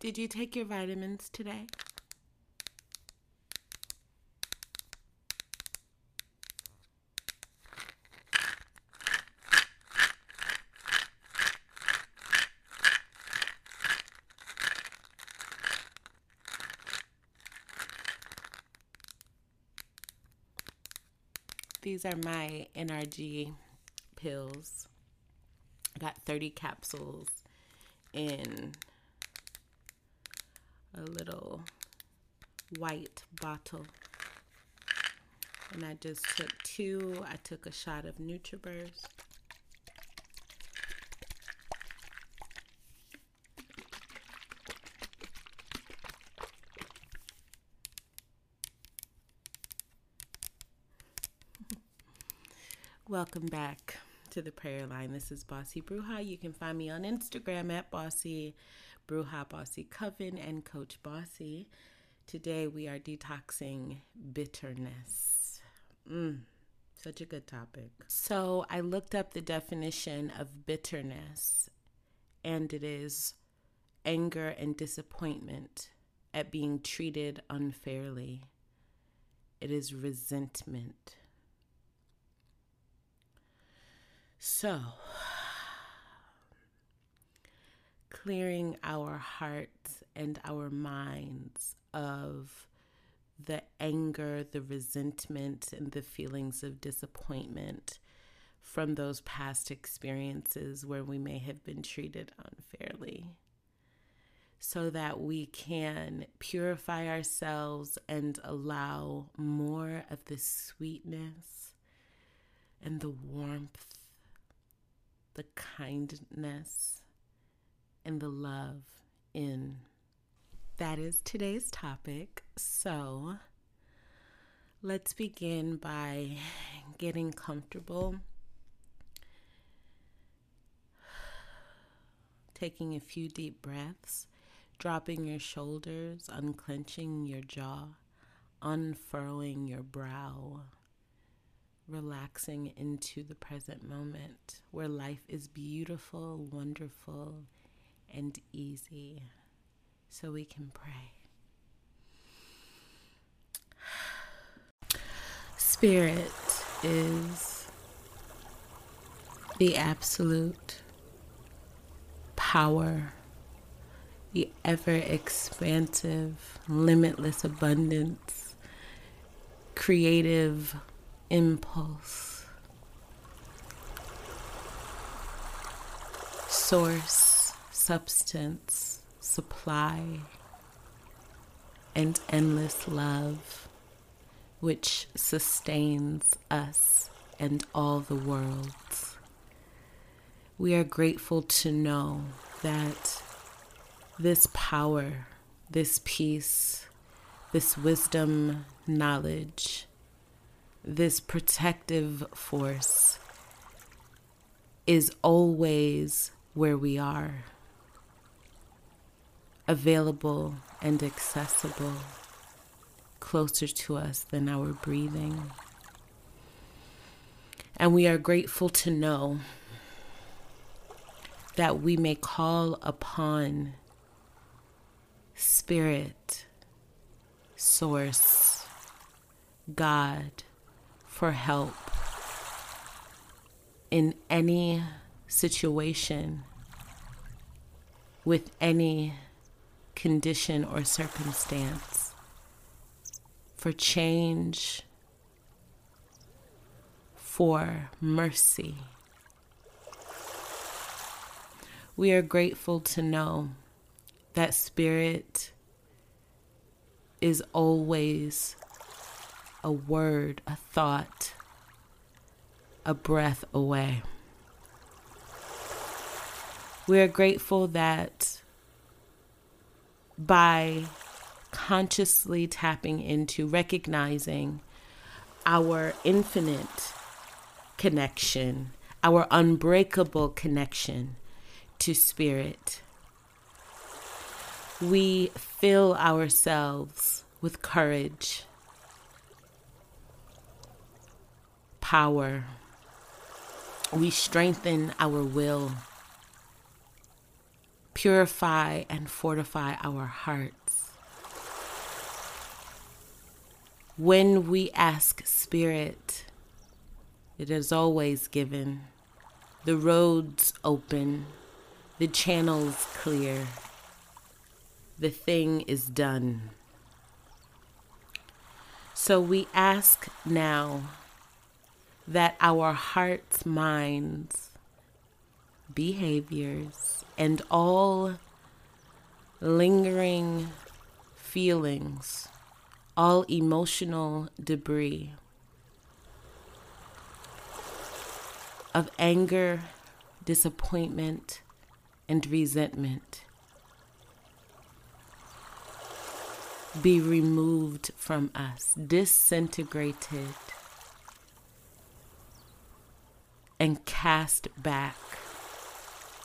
Did you take your vitamins today? These are my NRG pills. I got 30 capsules in a little white bottle. And I just took two. I took a shot of NutriBurst. Welcome back to the prayer line. This is Bossy Bruja. You can find me on Instagram at Bossy Bruja Bossy Coven and Coach Bossy. Today we are detoxing bitterness. Mm, such a good topic. So I looked up the definition of bitterness, and it is anger and disappointment at being treated unfairly. It is resentment So, clearing our hearts and our minds of the anger, the resentment, and the feelings of disappointment from those past experiences where we may have been treated unfairly. So that we can purify ourselves and allow more of the sweetness and the warmth the kindness and the love in. That is today's topic. So let's begin by getting comfortable, taking a few deep breaths, dropping your shoulders, unclenching your jaw, unfurling your brow relaxing into the present moment where life is beautiful, wonderful, and easy so we can pray. Spirit is the absolute power, the ever expansive, limitless abundance, creative impulse, source, substance, supply, and endless love, which sustains us and all the worlds. We are grateful to know that this power, this peace, this wisdom, knowledge, this protective force is always where we are, available and accessible, closer to us than our breathing. And we are grateful to know that we may call upon Spirit, Source, God for help in any situation with any condition or circumstance, for change, for mercy. We are grateful to know that Spirit is always a word, a thought, a breath away. We are grateful that by consciously tapping into recognizing our infinite connection, our unbreakable connection to spirit, we fill ourselves with courage power. We strengthen our will. purify and fortify our hearts. When we ask Spirit, it is always given, the roads open, the channels clear, the thing is done. So we ask now that our hearts, minds, behaviors, and all lingering feelings, all emotional debris of anger, disappointment, and resentment be removed from us, disintegrated, and cast back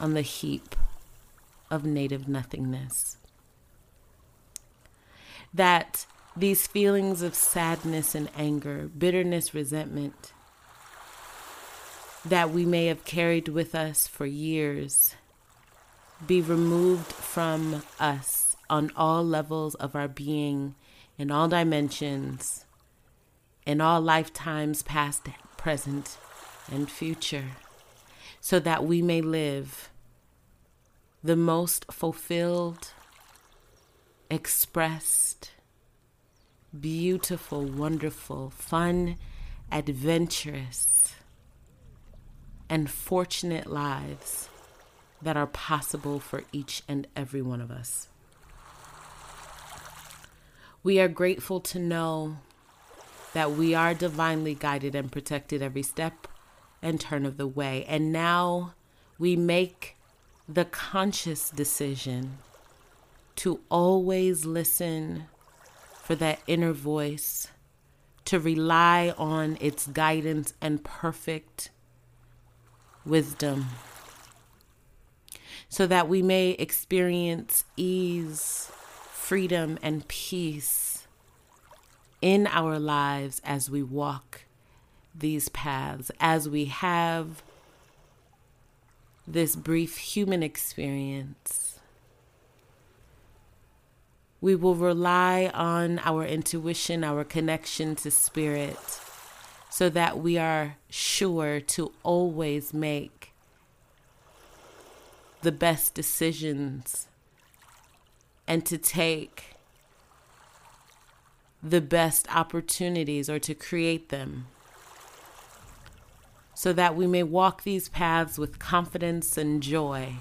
on the heap of native nothingness. That these feelings of sadness and anger, bitterness, resentment, that we may have carried with us for years, be removed from us on all levels of our being, in all dimensions, in all lifetimes, past, present, and future, so that we may live the most fulfilled, expressed, beautiful, wonderful, fun, adventurous, and fortunate lives that are possible for each and every one of us. We are grateful to know that we are divinely guided and protected every step and turn of the way. And now we make the conscious decision to always listen for that inner voice, to rely on its guidance and perfect wisdom, so that we may experience ease, freedom, and peace in our lives as we walk these paths, as we have this brief human experience. We will rely on our intuition, our connection to spirit, so that we are sure to always make the best decisions and to take the best opportunities or to create them so that we may walk these paths with confidence and joy,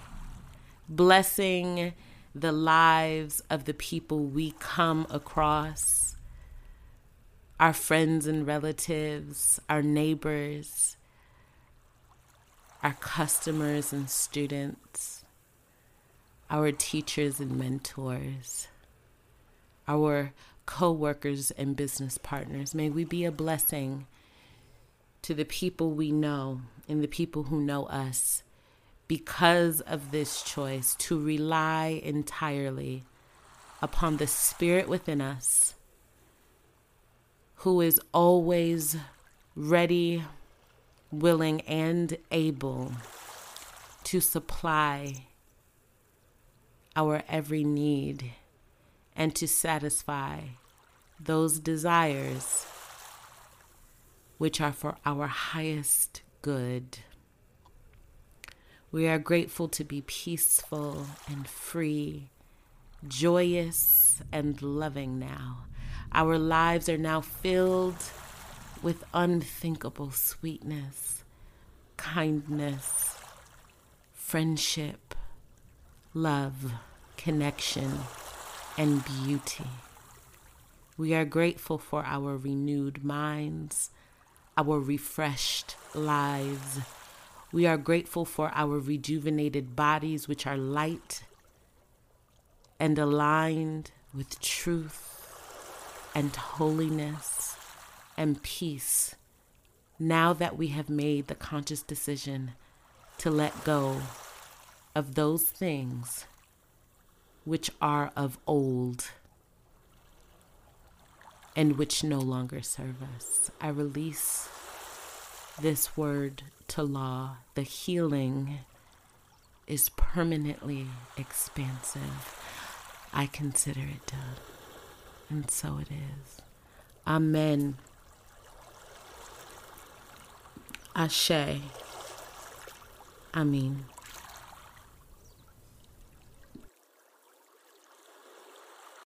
blessing the lives of the people we come across, our friends and relatives, our neighbors, our customers and students, our teachers and mentors, our co workers and business partners. May we be a blessing to the people we know and the people who know us because of this choice to rely entirely upon the Spirit within us, who is always ready, willing, and able to supply our every need and to satisfy those desires which are for our highest good. We are grateful to be peaceful and free, joyous and loving now. Our lives are now filled with unthinkable sweetness, kindness, friendship, love, connection, and beauty. We are grateful for our renewed minds our refreshed lives. We are grateful for our rejuvenated bodies, which are light and aligned with truth and holiness and peace. Now that we have made the conscious decision to let go of those things which are of old and which no longer serve us. I release this word to law. The healing is permanently expansive, I consider it done. And so it is. Amen. Ashe. I mean.